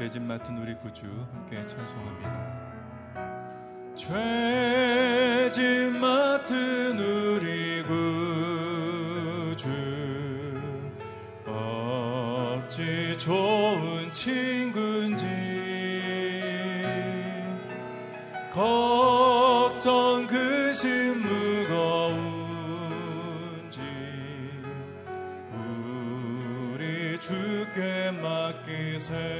죄진 맡은 우리 구주 함께 찬송합니다. 죄진 맡은 우리 구주 어찌 좋은 친구인지 걱정 그심 무거운지 우리 주께 맡기세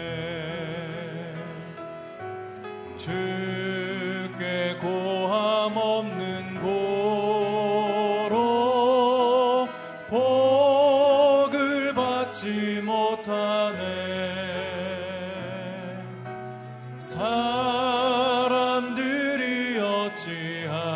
어찌하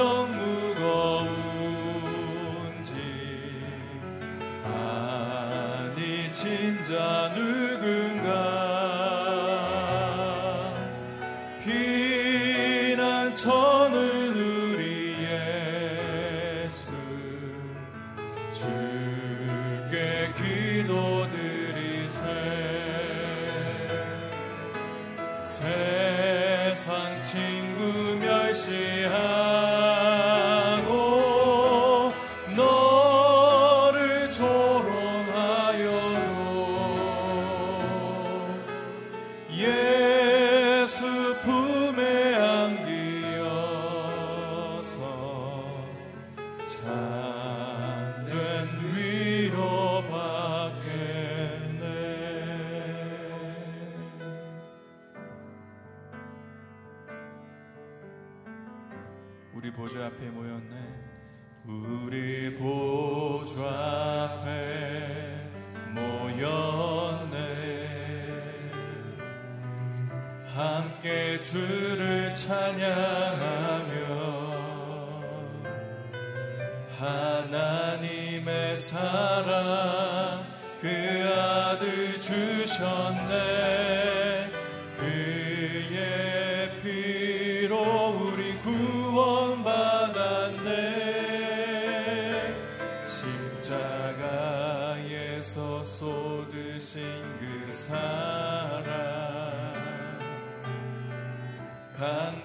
정 우리 보좌 앞에 모였네. 우리 보좌 앞에 모였네. 함께 주를 찬양하며 하나님의 사랑 그 아들 주셨네.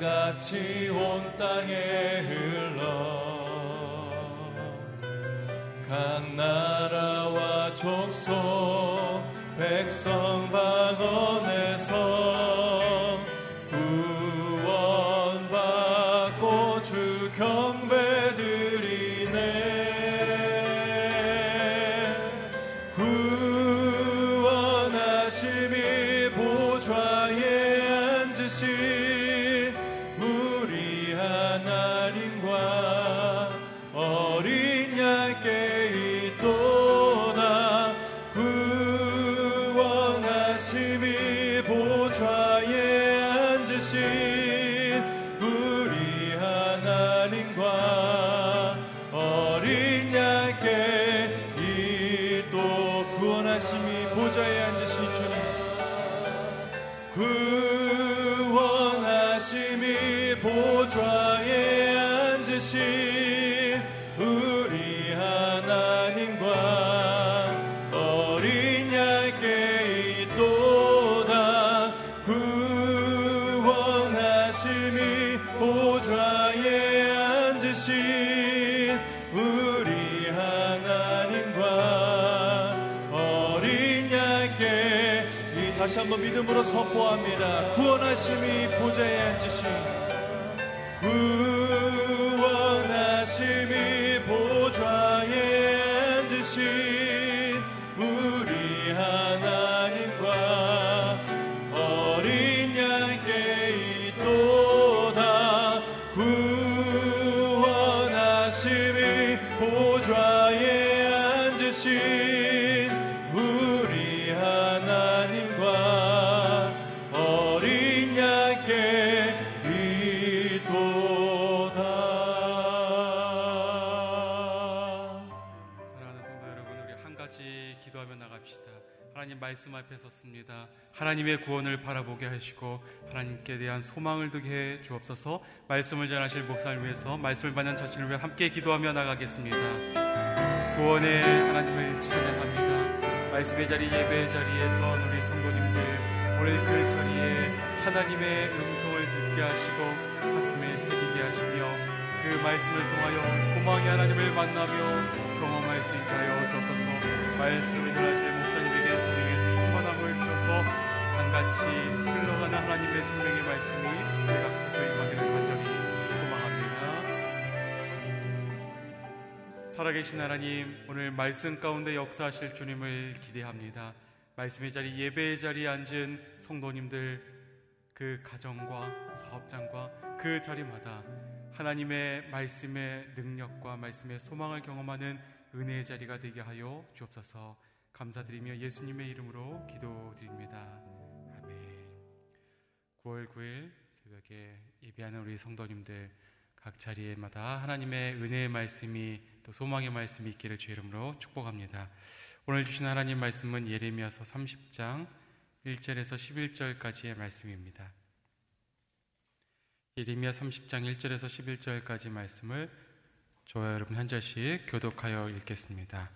같이 온 땅에 흘러 각 나라와 족속 백성 방언에 다시 한번 믿음으로 선포합니다. 구원하심이 보좌에 앉으신 구원하심이 보좌에 하나님의 구원을 바라보게 하시고 하나님께 대한 소망을 두게 해 주옵소서. 말씀을 전하실 목사를 위해서 말씀을 받는 자신을 위해 함께 기도하며 나가겠습니다. 구원의 하나님을 찬양합니다. 말씀의 자리 예배의 자리에서 우리 성도님들 오늘 그 자리에 하나님의 음성을 듣게 하시고 가슴에 새기게 하시며 그 말씀을 통하여 소망의 하나님을 만나며 경험할 수 있게 하여 주옵소서 말씀을 전하실 목사님에게 성령의 충만함을 주셔서 한 같이 흘러가는 하나님의 생명의 말씀이 내각차서 임하기를 간절히 소망합니다. 살아계신 하나님 오늘 말씀 가운데 역사하실 주님을 기대합니다. 말씀의 자리 예배의 자리에 앉은 성도님들 그 가정과 사업장과 그 자리마다 하나님의 말씀의 능력과 말씀의 소망을 경험하는 은혜의 자리가 되게 하여 주옵소서. 감사드리며 예수님의 이름으로 기도드립니다. 아멘. 9월 9일 새벽에 예배하는 우리 성도님들 각 자리에마다 하나님의 은혜의 말씀이 또 소망의 말씀이 있기를 주 이름으로 축복합니다. 오늘 주신 하나님 말씀은 예레미야서 30장 1절에서 11절까지의 말씀입니다. 예레미야 30장 1절에서 11절까지 말씀을 저와 여러분 한 절씩 교독하여 읽겠습니다.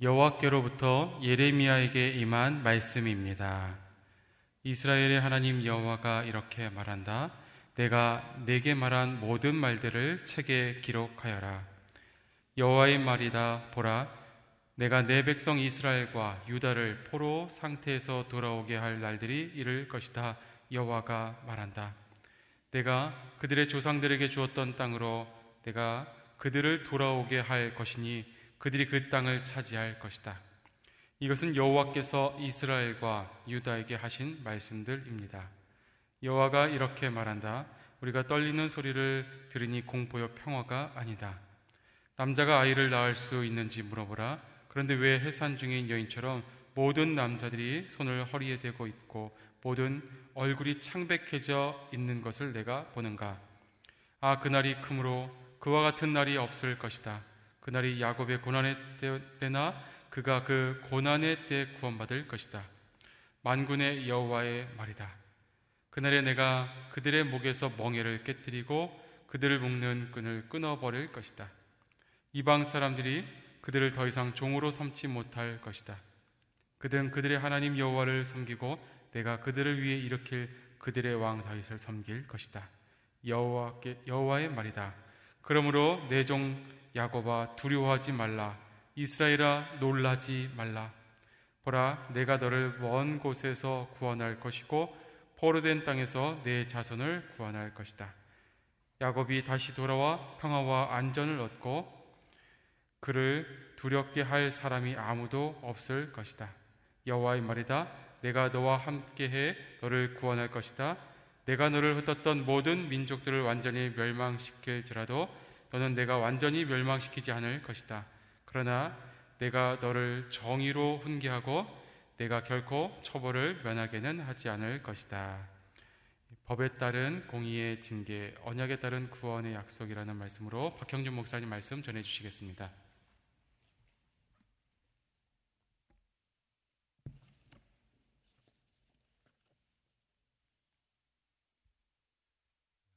여호와께로부터 예레미야에게 임한 말씀입니다. 이스라엘의 하나님 여호와가 이렇게 말한다. 내가 내게 말한 모든 말들을 책에 기록하여라. 여호와의 말이다. 보라, 내가 내 백성 이스라엘과 유다를 포로 상태에서 돌아오게 할 날들이 이를 것이다. 여호와가 말한다. 내가 그들의 조상들에게 주었던 땅으로 내가 그들을 돌아오게 할 것이니 그들이 그 땅을 차지할 것이다. 이것은 여호와께서 이스라엘과 유다에게 하신 말씀들입니다. 여호와가 이렇게 말한다. 우리가 떨리는 소리를 들으니 공포여 평화가 아니다. 남자가 아이를 낳을 수 있는지 물어보라. 그런데 왜 해산 중인 여인처럼 모든 남자들이 손을 허리에 대고 있고 모든 얼굴이 창백해져 있는 것을 내가 보는가? 아, 그날이 크므로 그와 같은 날이 없을 것이다. 그날이 야곱의 고난의 때나 그가 그 고난의 때 구원받을 것이다. 만군의 여호와의 말이다. 그날에 내가 그들의 목에서 멍에를 깨뜨리고 그들을 묶는 끈을 끊어버릴 것이다. 이방 사람들이 그들을 더 이상 종으로 삼지 못할 것이다. 그들은 그들의 하나님 여호와를 섬기고 내가 그들을 위해 일으킬 그들의 왕 다윗을 섬길 것이다. 여호와께 여호와의 말이다. 그러므로 내 종 야곱아 두려워하지 말라. 이스라엘아 놀라지 말라. 보라 내가 너를 먼 곳에서 구원할 것이고 포로된 땅에서 내 자손을 구원할 것이다. 야곱이 다시 돌아와 평화와 안전을 얻고 그를 두렵게 할 사람이 아무도 없을 것이다. 여호와의 말이다. 내가 너와 함께해 너를 구원할 것이다. 내가 너를 흩었던 모든 민족들을 완전히 멸망시킬지라도 너는 내가 완전히 멸망시키지 않을 것이다. 그러나 내가 너를 정의로 훈계하고 내가 결코 처벌을 면하게는 하지 않을 것이다. 법에 따른 공의의 징계, 언약에 따른 구원의 약속이라는 말씀으로 박형준 목사님 말씀 전해 주시겠습니다.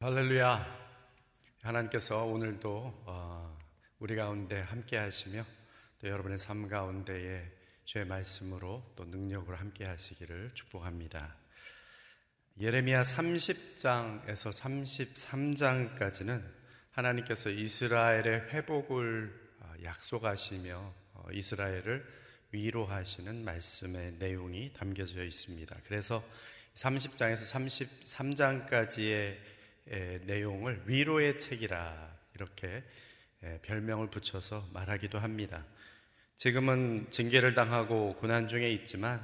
할렐루야. 하나님께서 오늘도 어, 우리 가운데 함께 하시며 또 여러분의 삶 가운데에 주의 말씀으로 또 능력으로 함께 하시기를 축복합니다. 예레미야 30장에서 33장까지는 하나님께서 이스라엘의 회복을 어, 약속하시며 어, 이스라엘을 위로하시는 말씀의 내용이 담겨져 있습니다. 그래서 30장에서 33장까지의 내용을 위로의 책이라 이렇게 별명을 붙여서 말하기도 합니다. 지금은 징계를 당하고 고난 중에 있지만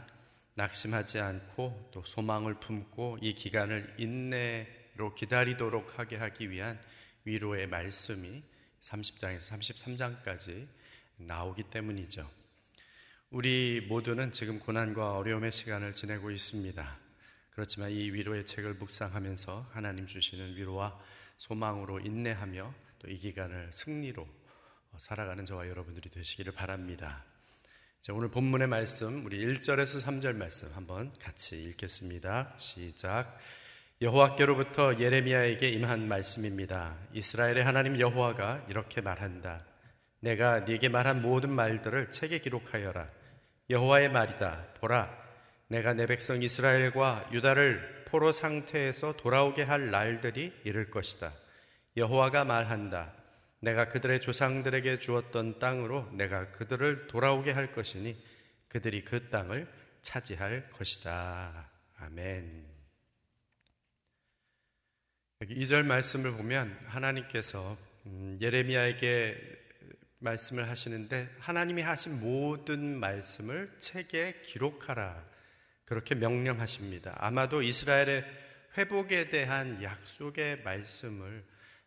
낙심하지 않고 또 소망을 품고 이 기간을 인내로 기다리도록 하게 하기 위한 위로의 말씀이 30장에서 33장까지 나오기 때문이죠. 우리 모두는 지금 고난과 어려움의 시간을 지내고 있습니다. 그렇지만 이 위로의 책을 묵상하면서 하나님 주시는 위로와 소망으로 인내하며 또 이 기간을 승리로 살아가는 저와 여러분들이 되시기를 바랍니다. 자, 오늘 본문의 말씀, 우리 1절에서 3절 말씀 한번 같이 읽겠습니다. 시작. 여호와께로부터 예레미야에게 임한 말씀입니다. 이스라엘의 하나님 여호와가 이렇게 말한다. 내가 네게 말한 모든 말들을 책에 기록하여라. 여호와의 말이다. 보라, 내가 내 백성 이스라엘과 유다를 포로 상태에서 돌아오게 할 날들이 이를 것이다. 여호와가 말한다. 내가 그들의 조상들에게 주었던 땅으로 내가 그들을 돌아오게 할 것이니 그들이 그 땅을 차지할 것이다. 아멘. 여기 2절 말씀을 보면 하나님께서 음, 예레미야에게 말씀을 하시는데 하나님이 하신 모든 말씀을 책에 기록하라. 그렇게 명령하십니다. 아마도 이스라엘의 회복에 대한 약속의 말씀을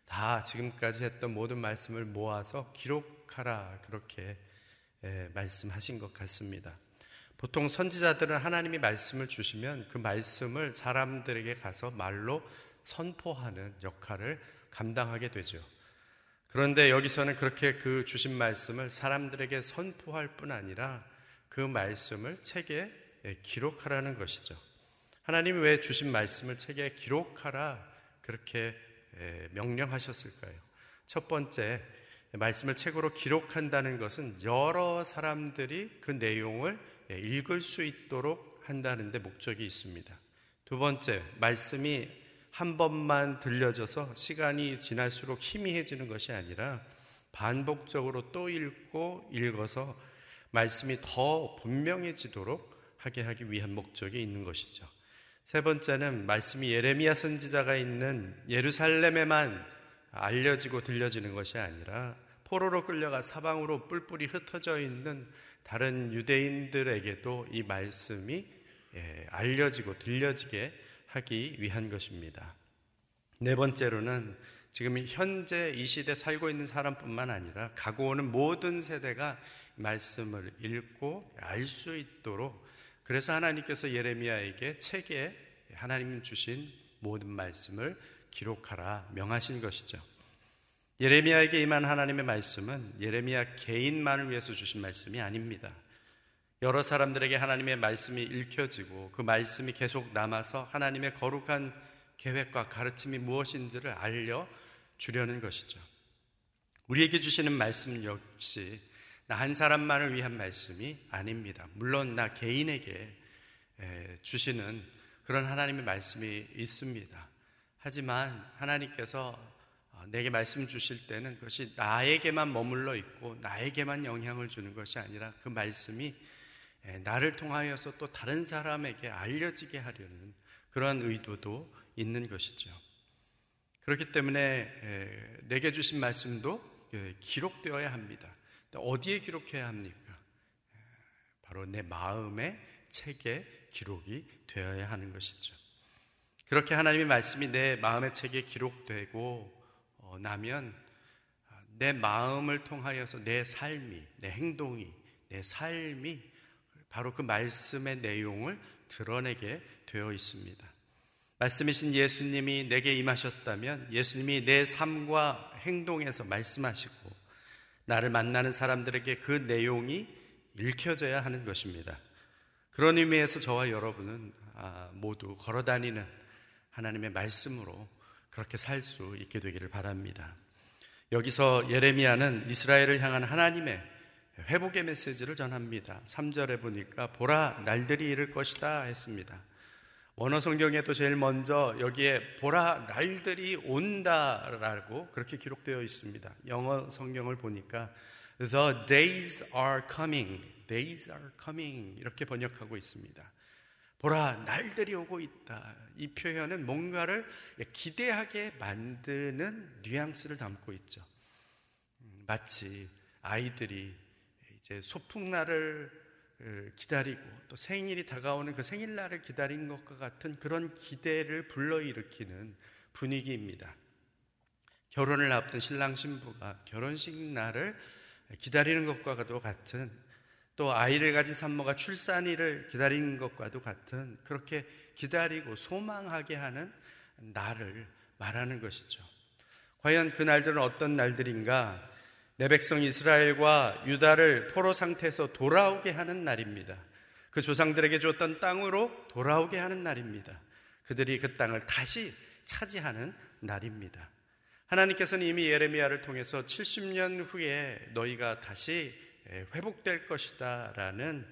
다 지금까지 했던 모든 말씀을 모아서 기록하라. 그렇게 말씀하신 것 같습니다. 보통 선지자들은 하나님이 말씀을 주시면 그 말씀을 사람들에게 가서 말로 선포하는 역할을 감당하게 되죠. 그런데 여기서는 그렇게 그 주신 말씀을 사람들에게 선포할 뿐 아니라 그 말씀을 책에 기록하라는 것이죠. 하나님이 왜 주신 말씀을 책에 기록하라 그렇게 명령하셨을까요? 첫 번째, 말씀을 책으로 기록한다는 것은 여러 사람들이 그 내용을 읽을 수 있도록 한다는 데 목적이 있습니다. 두 번째, 말씀이 한 번만 들려져서 시간이 지날수록 희미해지는 것이 아니라 반복적으로 또 읽고 읽어서 말씀이 더 분명해지도록 하게 하기 위한 목적이 있는 것이죠. 세 번째는 말씀이 예레미야 선지자가 있는 예루살렘에만 알려지고 들려지는 것이 아니라 포로로 끌려가 사방으로 뿔뿔이 흩어져 있는 다른 유대인들에게도 이 말씀이 예, 알려지고 들려지게 하기 위한 것입니다. 네 번째로는 지금 현재 이 시대 살고 있는 사람뿐만 아니라 가고 오는 모든 세대가 말씀을 읽고 알 수 있도록 그래서 하나님께서 예레미야에게 책에 하나님 주신 모든 말씀을 기록하라 명하신 것이죠. 예레미야에게 임한 하나님의 말씀은 예레미야 개인만을 위해서 주신 말씀이 아닙니다. 여러 사람들에게 하나님의 말씀이 읽혀지고 그 말씀이 계속 남아서 하나님의 거룩한 계획과 가르침이 무엇인지를 알려 주려는 것이죠. 우리에게 주시는 말씀 역시 나 한 사람만을 위한 말씀이 아닙니다. 물론 나 개인에게 주시는 그런 하나님의 말씀이 있습니다. 하지만 하나님께서 어, 내게 말씀 주실 때는 그것이 나에게만 머물러 있고 나에게만 영향을 주는 것이 아니라 그 말씀이 나를 통하여서 또 다른 사람에게 알려지게 하려는 그러한 의도도 있는 것이죠. 그렇기 때문에 내게 주신 말씀도 기록되어야 합니다. 어디에 기록해야 합니까? 바로 내 마음의 책에 기록이 되어야 하는 것이죠. 그렇게 하나님의 말씀이 내 마음의 책에 기록되고 어, 나면 내 마음을 통하여서 내 삶이, 내 행동이, 내 삶이 바로 그 말씀의 내용을 드러내게 되어 있습니다. 말씀이신 예수님이 내게 임하셨다면 예수님이 내 삶과 행동에서 말씀하시고 나를 만나는 사람들에게 그 내용이 읽혀져야 하는 것입니다. 그런 의미에서 저와 여러분은 아, 모두 걸어 다니는 하나님의 말씀으로 그렇게 살 수 있게 되기를 바랍니다. 여기서 예레미야는 이스라엘을 향한 하나님의 회복의 메시지를 전합니다. 3절에 보니까 보라 날들이 이를 것이다 했습니다. 원어 성경에도 제일 먼저 여기에 보라 날들이 온다라고 그렇게 기록되어 있습니다. 영어 성경을 보니까 The days are coming. Days are coming. 이렇게 번역하고 있습니다. 보라, 날들이 오고 있다. 이 표현은 뭔가를 기대하게 만드는 뉘앙스를 담고 있죠. 음, 마치 아이들이 이제 소풍날을 기다리고 또 생일이 다가오는 그 생일날을 기다린 것과 같은 그런 기대를 불러일으키는 분위기입니다. 결혼을 앞둔 신랑 신부가 결혼식 날을 기다리는 것과도 같은 또 아이를 가진 산모가 출산일을 기다리는 것과도 같은 그렇게 기다리고 소망하게 하는 날을 말하는 것이죠. 과연 그 날들은 어떤 날들인가? 내 백성 이스라엘과 유다를 포로 상태에서 돌아오게 하는 날입니다. 그 조상들에게 줬던 땅으로 돌아오게 하는 날입니다. 그들이 그 땅을 다시 차지하는 날입니다. 하나님께서는 이미 예레미야를 통해서 70년 후에 너희가 다시 회복될 것이다 라는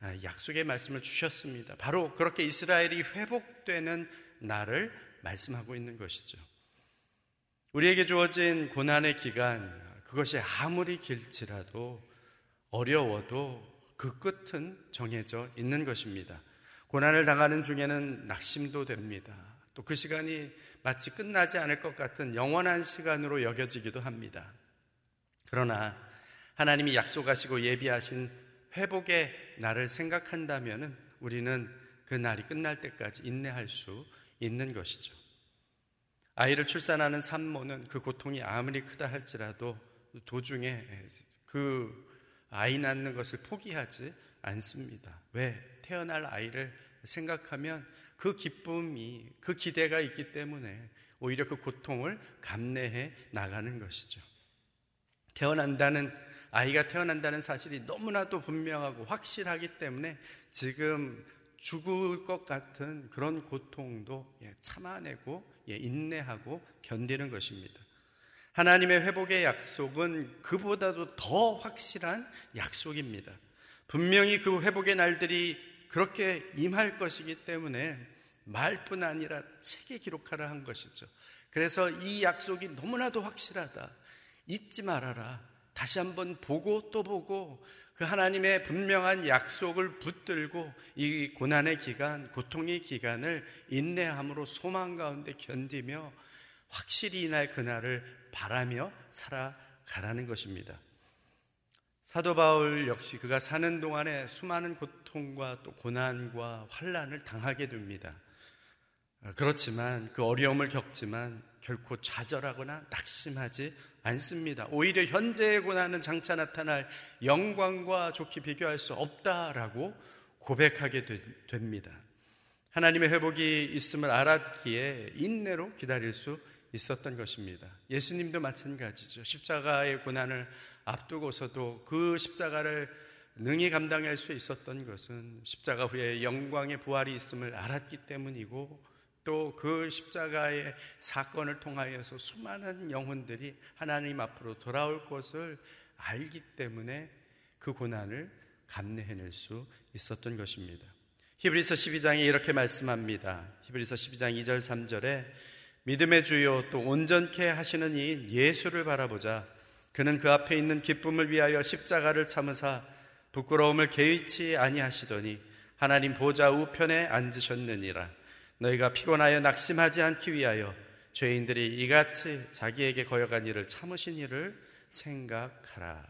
아, 약속의 말씀을 주셨습니다. 바로 그렇게 이스라엘이 회복되는 날을 말씀하고 있는 것이죠. 우리에게 주어진 고난의 기간, 그것이 아무리 길지라도 어려워도 그 끝은 정해져 있는 것입니다. 고난을 당하는 중에는 낙심도 됩니다. 또 그 시간이 마치 끝나지 않을 것 같은 영원한 시간으로 여겨지기도 합니다. 그러나 하나님이 약속하시고 예비하신 회복의 날을 생각한다면 우리는 그 날이 끝날 때까지 인내할 수 있는 것이죠. 아이를 출산하는 산모는 그 고통이 아무리 크다 할지라도 도중에 그 아이 낳는 것을 포기하지 않습니다. 왜? 태어날 아이를 생각하면 그 기쁨이, 그 기대가 있기 때문에 오히려 그 고통을 감내해 나가는 것이죠. 태어난다는, 아이가 태어난다는 사실이 너무나도 분명하고 확실하기 때문에 지금 죽을 것 같은 그런 고통도 예, 참아내고 예, 인내하고 견디는 것입니다. 하나님의 회복의 약속은 그보다도 더 확실한 약속입니다. 분명히 그 회복의 날들이 그렇게 임할 것이기 때문에 말뿐 아니라 책에 기록하라 한 것이죠. 그래서 이 약속이 너무나도 확실하다. 잊지 말아라. 다시 한번 보고 또 보고 그 하나님의 분명한 약속을 붙들고 이 고난의 기간, 고통의 기간을 인내함으로 소망 가운데 견디며 확실히 이날 그날을 바라며 살아가라는 것입니다. 사도 바울 역시 그가 사는 동안에 수많은 고통과 또 고난과 환란을 당하게 됩니다. 그렇지만 그 어려움을 겪지만 결코 좌절하거나 낙심하지 않습니다. 오히려 현재의 고난은 장차 나타날 영광과 좋게 비교할 수 없다라고 고백하게 됩니다. 하나님의 회복이 있음을 알았기에 인내로 기다릴 수 있었던 것입니다. 예수님도 마찬가지죠. 십자가의 고난을 앞두고서도 그 십자가를 능히 감당할 수 있었던 것은 십자가 후에 영광의 부활이 있음을 알았기 때문이고 또 그 십자가의 사건을 통하여서 수많은 영혼들이 하나님 앞으로 돌아올 것을 알기 때문에 그 고난을 감내해낼 수 있었던 것입니다. 히브리서 12장에 이렇게 말씀합니다. 히브리서 12장 2절 3절에 믿음의 주요 또 온전케 하시는 이 예수를 바라보자. 그는 그 앞에 있는 기쁨을 위하여 십자가를 참으사 부끄러움을 개의치 아니하시더니 하나님 보좌 우편에 앉으셨느니라. 너희가 피곤하여 낙심하지 않기 위하여 죄인들이 이같이 자기에게 거여간 일을 참으신 일을 생각하라.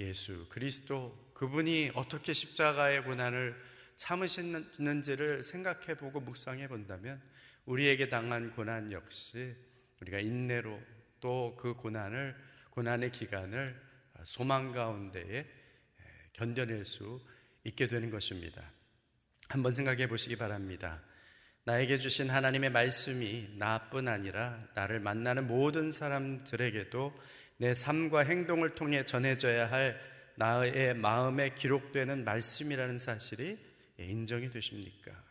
예수 그리스도 그분이 어떻게 십자가의 고난을 참으셨는지를 생각해 보고 묵상해 본다면 우리에게 당한 고난 역시 우리가 인내로 또 그 고난을 고난의 기간을 소망 가운데에 견뎌낼 수 있게 되는 것입니다. 한번 생각해 보시기 바랍니다. 나에게 주신 하나님의 말씀이 나뿐 아니라 나를 만나는 모든 사람들에게도 내 삶과 행동을 통해 전해져야 할 나의 마음에 기록되는 말씀이라는 사실이 인정이 되십니까?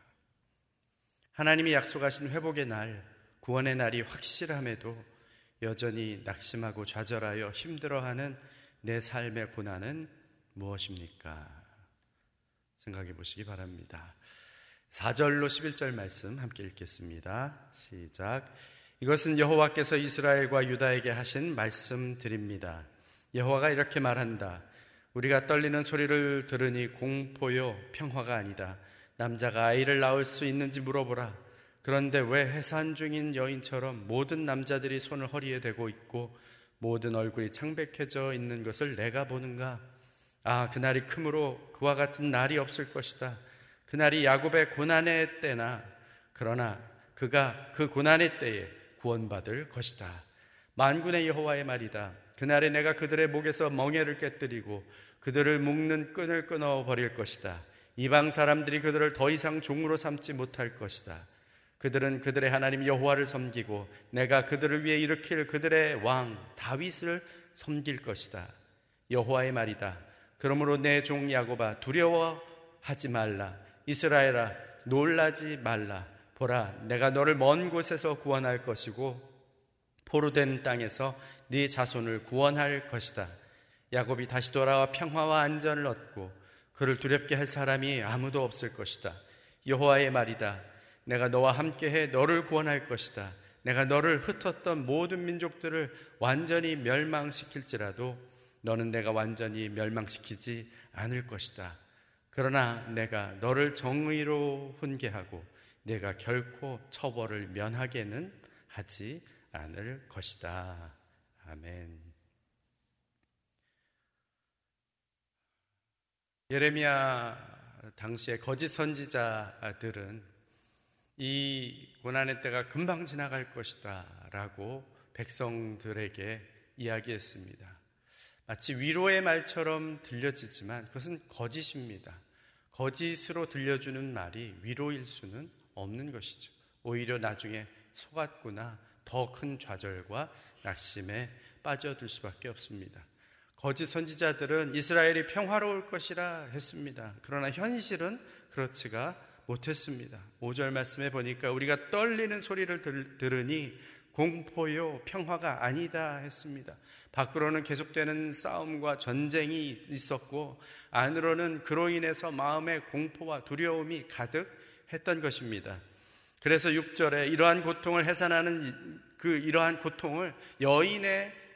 하나님이 약속하신 회복의 날, 구원의 날이 확실함에도 여전히 낙심하고 좌절하여 힘들어하는 내 삶의 고난은 무엇입니까? 생각해 보시기 바랍니다. 4절로 11절 말씀 함께 읽겠습니다. 시작. 이것은 여호와께서 이스라엘과 유다에게 하신 말씀드립니다. 여호와가 이렇게 말한다. 우리가 떨리는 소리를 들으니 공포요 평화가 아니다. 남자가 아이를 낳을 수 있는지 물어보라. 그런데 왜 해산 중인 여인처럼 모든 남자들이 손을 허리에 대고 있고 모든 얼굴이 창백해져 있는 것을 내가 보는가? 아, 그날이 크므로 그와 같은 날이 없을 것이다. 그날이 야곱의 고난의 때나 그러나 그가 그 고난의 때에 구원받을 것이다. 만군의 여호와의 말이다. 그날에 내가 그들의 목에서 멍에를 깨뜨리고 그들을 묶는 끈을 끊어 버릴 것이다. 이방 사람들이 그들을 더 이상 종으로 삼지 못할 것이다. 그들은 그들의 하나님 여호와를 섬기고 내가 그들을 위해 일으킬 그들의 왕 다윗을 섬길 것이다. 여호와의 말이다. 그러므로 내 종 야곱아 두려워하지 말라. 이스라엘아 놀라지 말라. 보라 내가 너를 먼 곳에서 구원할 것이고 포로된 땅에서 네 자손을 구원할 것이다. 야곱이 다시 돌아와 평화와 안전을 얻고 그를 두렵게 할 사람이 아무도 없을 것이다. 여호와의 말이다. 내가 너와 함께해 너를 구원할 것이다. 내가 너를 흩었던 모든 민족들을 완전히 멸망시킬지라도 너는 내가 완전히 멸망시키지 않을 것이다. 그러나 내가 너를 정의로 훈계하고 내가 결코 처벌을 면하게는 하지 않을 것이다. 아멘. 예레미야 당시의 거짓 선지자들은 이 고난의 때가 금방 지나갈 것이다 라고 백성들에게 이야기했습니다. 마치 위로의 말처럼 들려지지만 그것은 거짓입니다. 거짓으로 들려주는 말이 위로일 수는 없는 것이죠. 오히려 나중에 속았구나 더 큰 좌절과 낙심에 빠져들 수밖에 없습니다. 거짓 선지자들은 이스라엘이 평화로울 것이라 했습니다. 그러나 현실은 그렇지가 못했습니다. 5절 말씀에 보니까 우리가 떨리는 소리를 들, 들으니 공포요 평화가 아니다 했습니다. 밖으로는 계속되는 싸움과 전쟁이 있었고 안으로는 그로 인해서 마음의 공포와 두려움이 가득했던 것입니다. 그래서 6절에 이러한 고통을 해산하는 그 이러한 고통을 여인의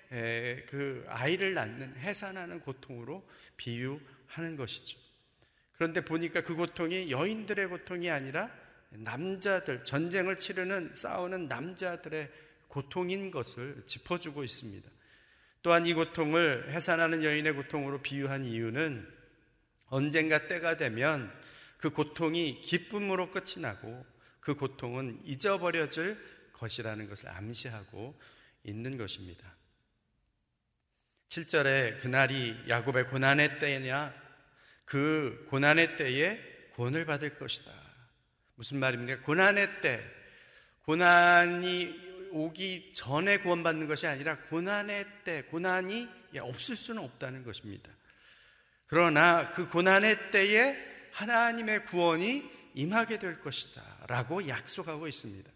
그 아이를 낳는 해산하는 고통으로 비유하는 것이죠. 그런데 보니까 그 고통이 여인들의 고통이 아니라 남자들, 전쟁을 치르는 싸우는 남자들의 고통인 것을 짚어주고 있습니다. 또한 이 고통을 해산하는 여인의 고통으로 비유한 이유는 언젠가 때가 되면 그 고통이 기쁨으로 끝이 나고 그 고통은 잊어버려질 것이라는 것을 암시하고 있는 것입니다. 7절에 그날이 야곱의 고난의 때냐 그 고난의 때에 구원을 받을 것이다. 무슨 말입니까? 고난의 때, 고난이 오기 전에 구원받는 것이 아니라 고난의 때, 고난이 없을 수는 없다는 것입니다. 그러나 그 고난의 때에 하나님의 구원이 임하게 될 것이다. 라고 약속하고 있습니다.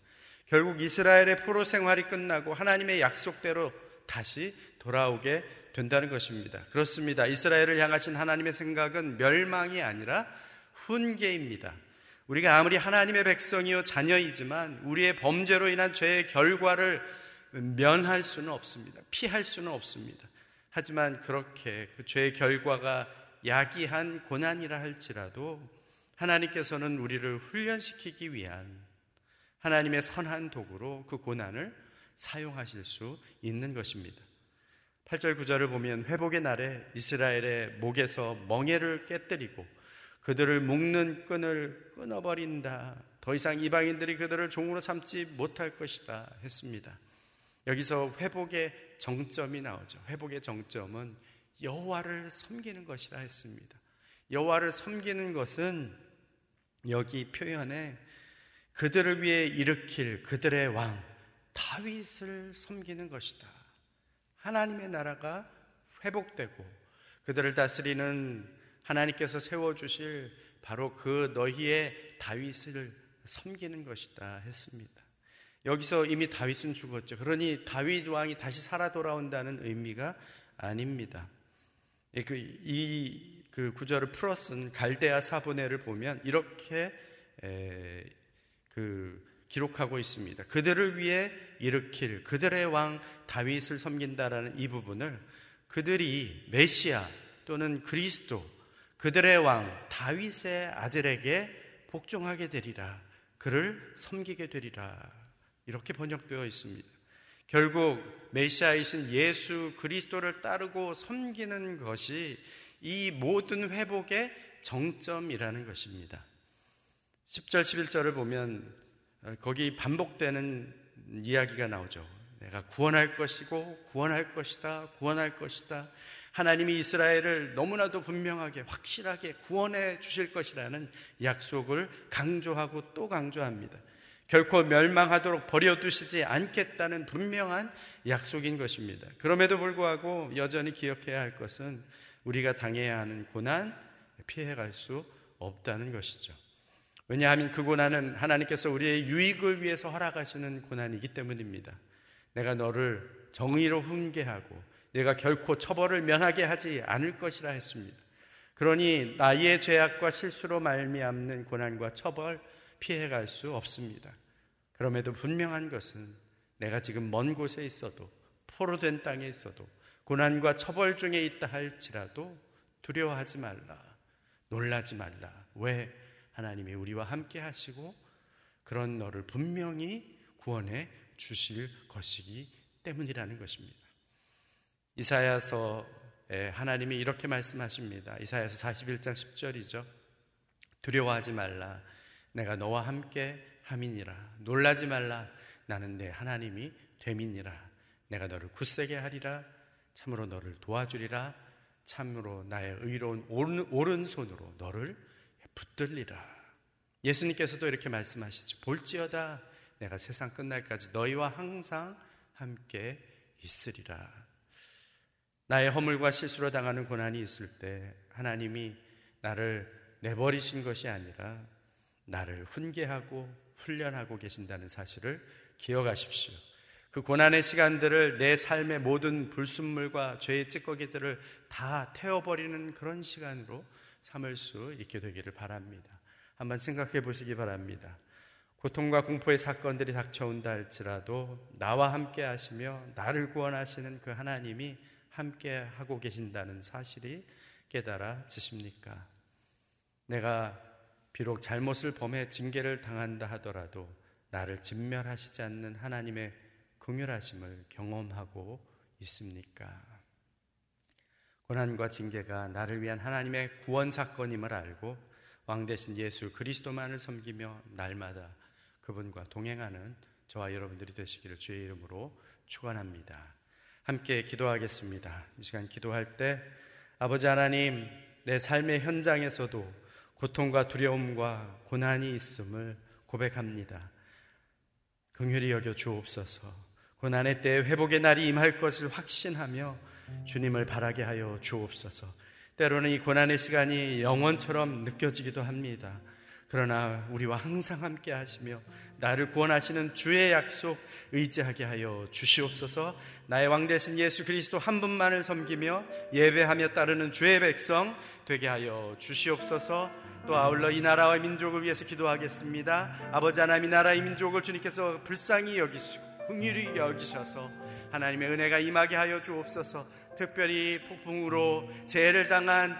결국 이스라엘의 포로 생활이 끝나고 하나님의 약속대로 다시 돌아오게 된다는 것입니다. 그렇습니다. 이스라엘을 향하신 하나님의 생각은 멸망이 아니라 훈계입니다. 우리가 아무리 하나님의 백성이요 자녀이지만 우리의 범죄로 인한 죄의 결과를 면할 수는 없습니다. 피할 수는 없습니다. 하지만 그렇게 그 죄의 결과가 야기한 고난이라 할지라도 하나님께서는 우리를 훈련시키기 위한 하나님의 선한 도구로 그 고난을 사용하실 수 있는 것입니다. 8절 9절을 보면 회복의 날에 이스라엘의 목에서 멍에를 깨뜨리고 그들을 묶는 끈을 끊어버린다. 더 이상 이방인들이 그들을 종으로 삼지 못할 것이다 했습니다. 여기서 회복의 정점이 나오죠. 회복의 정점은 여호와를 섬기는 것이라 했습니다. 여호와를 섬기는 것은 여기 표현에 그들을 위해 일으킬 그들의 왕 다윗을 섬기는 것이다. 하나님의 나라가 회복되고 그들을 다스리는 하나님께서 세워주실 바로 그 너희의 다윗을 섬기는 것이다 했습니다. 여기서 이미 다윗은 죽었죠. 그러니 다윗 왕이 다시 살아 돌아온다는 의미가 아닙니다. 그, 이, 그 구절을 풀어 쓴 갈대아 사본회를 보면 이렇게 에, 그 기록하고 있습니다. 그들을 위해 일으킬 그들의 왕 다윗을 섬긴다라는 이 부분을 그들이 메시아 또는 그리스도 그들의 왕 다윗의 아들에게 복종하게 되리라. 그를 섬기게 되리라. 이렇게 번역되어 있습니다. 결국 메시아이신 예수 그리스도를 따르고 섬기는 것이 이 모든 회복의 정점이라는 것입니다. 10절, 11절을 보면 어, 거기 반복되는 이야기가 나오죠. 내가 구원할 것이고 구원할 것이다. 구원할 것이다. 하나님이 이스라엘을 너무나도 분명하게 확실하게 구원해 주실 것이라는 약속을 강조하고 또 강조합니다. 결코 멸망하도록 버려두시지 않겠다는 분명한 약속인 것입니다. 그럼에도 불구하고 여전히 기억해야 할 것은 우리가 당해야 하는 고난, 피해갈 수 없다는 것이죠. 왜냐하면 그 고난은 하나님께서 우리의 유익을 위해서 허락하시는 고난이기 때문입니다. 내가 너를 정의로 훈계하고 내가 결코 처벌을 면하게 하지 않을 것이라 했습니다. 그러니 나의 죄악과 실수로 말미암는 고난과 처벌 피해갈 수 없습니다. 그럼에도 분명한 것은 내가 지금 먼 곳에 있어도 포로된 땅에 있어도 고난과 처벌 중에 있다 할지라도 두려워하지 말라. 놀라지 말라. 왜? 하나님이 우리와 함께 하시고 그런 너를 분명히 구원해 주실 것이기 때문이라는 것입니다. 이사야서에 하나님이 이렇게 말씀하십니다. 이사야서 41장 10절이죠. 두려워하지 말라. 내가 너와 함께 함이니라. 놀라지 말라. 나는 내 하나님이 됨이니라. 내가 너를 굳세게 하리라. 참으로 너를 도와주리라. 참으로 나의 의로운 오른손으로 너를 붙들리라. 예수님께서도 이렇게 말씀하시죠. 볼지어다 내가 세상 끝날까지 너희와 항상 함께 있으리라. 나의 허물과 실수로 당하는 고난이 있을 때 하나님이 나를 내버리신 것이 아니라 나를 훈계하고 훈련하고 계신다는 사실을 기억하십시오. 그 고난의 시간들을 내 삶의 모든 불순물과 죄의 찌꺼기들을 다 태워버리는 그런 시간으로 삼을 수 있게 되기를 바랍니다. 한번 생각해 보시기 바랍니다. 고통과 공포의 사건들이 닥쳐온다 할지라도 나와 함께 하시며 나를 구원하시는 그 하나님이 함께 하고 계신다는 사실이 깨달아지십니까? 내가 비록 잘못을 범해 징계를 당한다 하더라도 나를 진멸하시지 않는 하나님의 긍휼하심을 경험하고 있습니까? 고난과 징계가 나를 위한 하나님의 구원 사건임을 알고 왕 대신 예수 그리스도만을 섬기며 날마다 그분과 동행하는 저와 여러분들이 되시기를 주의 이름으로 축원합니다. 함께 기도하겠습니다. 이 시간 기도할 때 아버지 하나님 내 삶의 현장에서도 고통과 두려움과 고난이 있음을 고백합니다. 긍휼히 여겨 주옵소서. 고난의 때 회복의 날이 임할 것을 확신하며 주님을 바라게 하여 주옵소서. 때로는 이 고난의 시간이 영원처럼 느껴지기도 합니다. 그러나 우리와 항상 함께 하시며 나를 구원하시는 주의 약속 의지하게 하여 주시옵소서 나의 왕 대신 예수 그리스도 한 분만을 섬기며 예배하며 따르는 주의 백성 되게 하여 주시옵소서 또 아울러 이 나라와 민족을 위해서 기도하겠습니다. 아버지 하나님 이 나라의 민족을 주님께서 불쌍히 여기시고 흥일히 여기셔서 하나님의 은혜가 임하게 하여 주옵소서 특별히 폭풍으로 재해를 당한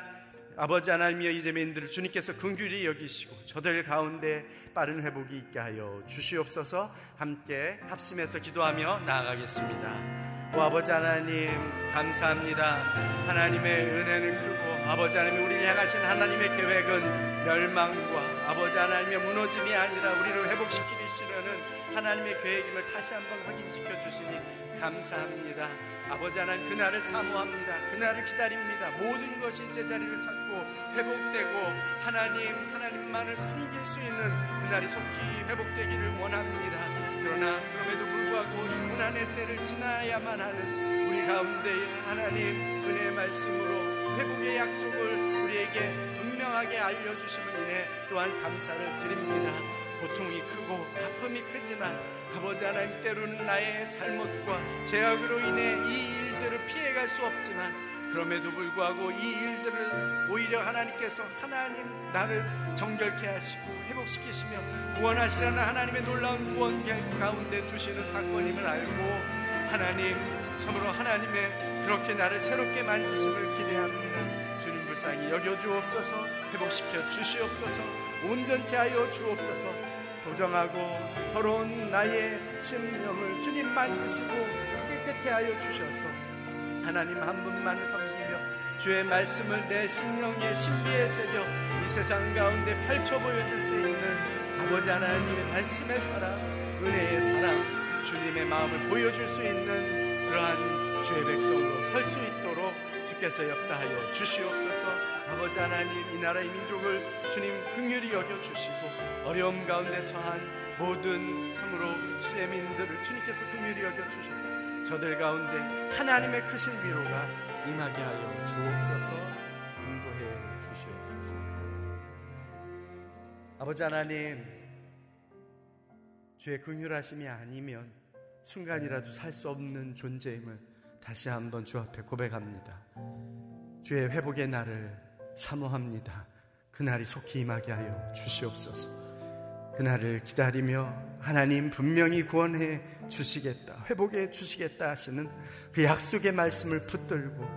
아버지 하나님의 이재민들을 주님께서 긍휼히 여기시고 저들 가운데 빠른 회복이 있게 하여 주시옵소서 함께 합심해서 기도하며 나아가겠습니다. 오 아버지 하나님 감사합니다. 하나님의 은혜는 크고 아버지 하나님 우리를 향하신 하나님의 계획은 멸망과 아버지 하나님의 무너짐이 아니라 우리를 회복시키시려는 하나님의 계획임을 다시 한번 확인시켜 주시니 감사합니다. 아버지 하나님 그날을 사모합니다. 그날을 기다립니다. 모든 것이 제자리를 찾고 회복되고 하나님 하나님만을 섬길 수 있는 그날이 속히 회복되기를 원합니다. 그러나 그럼에도 불구하고 이 고난의 때를 지나야만 하는 우리 가운데에 하나님 은혜의 말씀으로 회복의 약속을 우리에게 분명하게 알려주심을 인해 또한 감사를 드립니다. 고통이 크고 아픔이 크지만 아버지 하나님 때로는 나의 잘못과 죄악으로 인해 이 일들을 피해갈 수 없지만 그럼에도 불구하고 이 일들을 오히려 하나님께서 하나님 나를 정결케 하시고 회복시키시며 구원하시라는 하나님의 놀라운 구원 가운데 두시는 사건임을 알고 하나님 참으로 하나님의 그렇게 나를 새롭게 만드심을 기대합니다. 불쌍히 여겨 주옵소서 회복시켜 주시옵소서 온전케 하여 주옵소서. 도정하고 더러운 나의 심령을 주님 만지시고 깨끗게 하여 주셔서 하나님 한 분만 섬기며 주의 말씀을 내 심령의 신비에 새겨 이 세상 가운데 펼쳐 보여줄 수 있는 아버지 하나님의 말씀의 사랑, 은혜의 사랑, 주님의 마음을 보여줄 수 있는 그러한 주의 백성으로 설 수 있도록 주께서 역사하여 주시옵소서. 아버지 하나님 이 나라의 민족을 주님 긍휼히 여겨 주시고 어려움 가운데 처한 모든 참으로 시민들을 주님께서 긍휼히 여겨 주셔서 저들 가운데 하나님의 크신 위로가 임하게 하여 주옵소서. 인도해 주시옵소서. 아버지 하나님 주의 긍휼하심이 아니면 순간이라도 살 수 없는 존재임을 다시 한번 주 앞에 고백합니다. 주의 회복의 날을 사모합니다. 그날이 속히 임하게 하여 주시옵소서. 그날을 기다리며 하나님 분명히 구원해 주시겠다, 회복해 주시겠다 하시는 그 약속의 말씀을 붙들고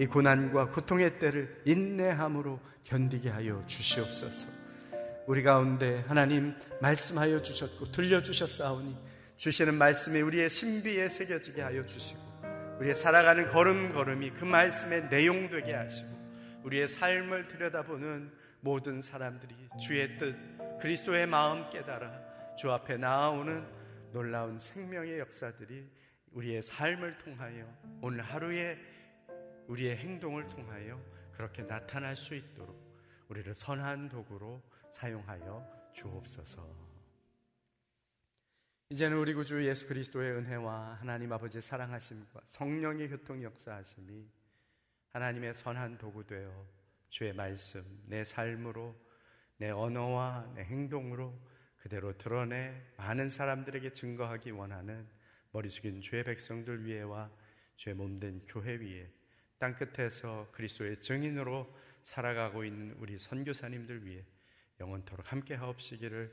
이 고난과 고통의 때를 인내함으로 견디게 하여 주시옵소서. 우리 가운데 하나님 말씀하여 주셨고 들려주셨사오니 주시는 말씀이 우리의 신비에 새겨지게 하여 주시고 우리의 살아가는 걸음걸음이 그 말씀의 내용 되게 하시고 우리의 삶을 들여다보는 모든 사람들이 주의 뜻 그리스도의 마음 깨달아 주 앞에 나아오는 놀라운 생명의 역사들이 우리의 삶을 통하여 오늘 하루의 우리의 행동을 통하여 그렇게 나타날 수 있도록 우리를 선한 도구로 사용하여 주옵소서. 이제는 우리 구주 예수 그리스도의 은혜와 하나님 아버지의 사랑하심과 성령의 교통 역사하심이 하나님의 선한 도구 되어 주의 말씀, 내 삶으로, 내 언어와 내 행동으로 그대로 드러내 많은 사람들에게 증거하기 원하는 머리 숙인 주의 백성들 위에와 주의 몸된 교회 위에 땅 끝에서 그리스도의 증인으로 살아가고 있는 우리 선교사님들 위해 영원토록 함께 하옵시기를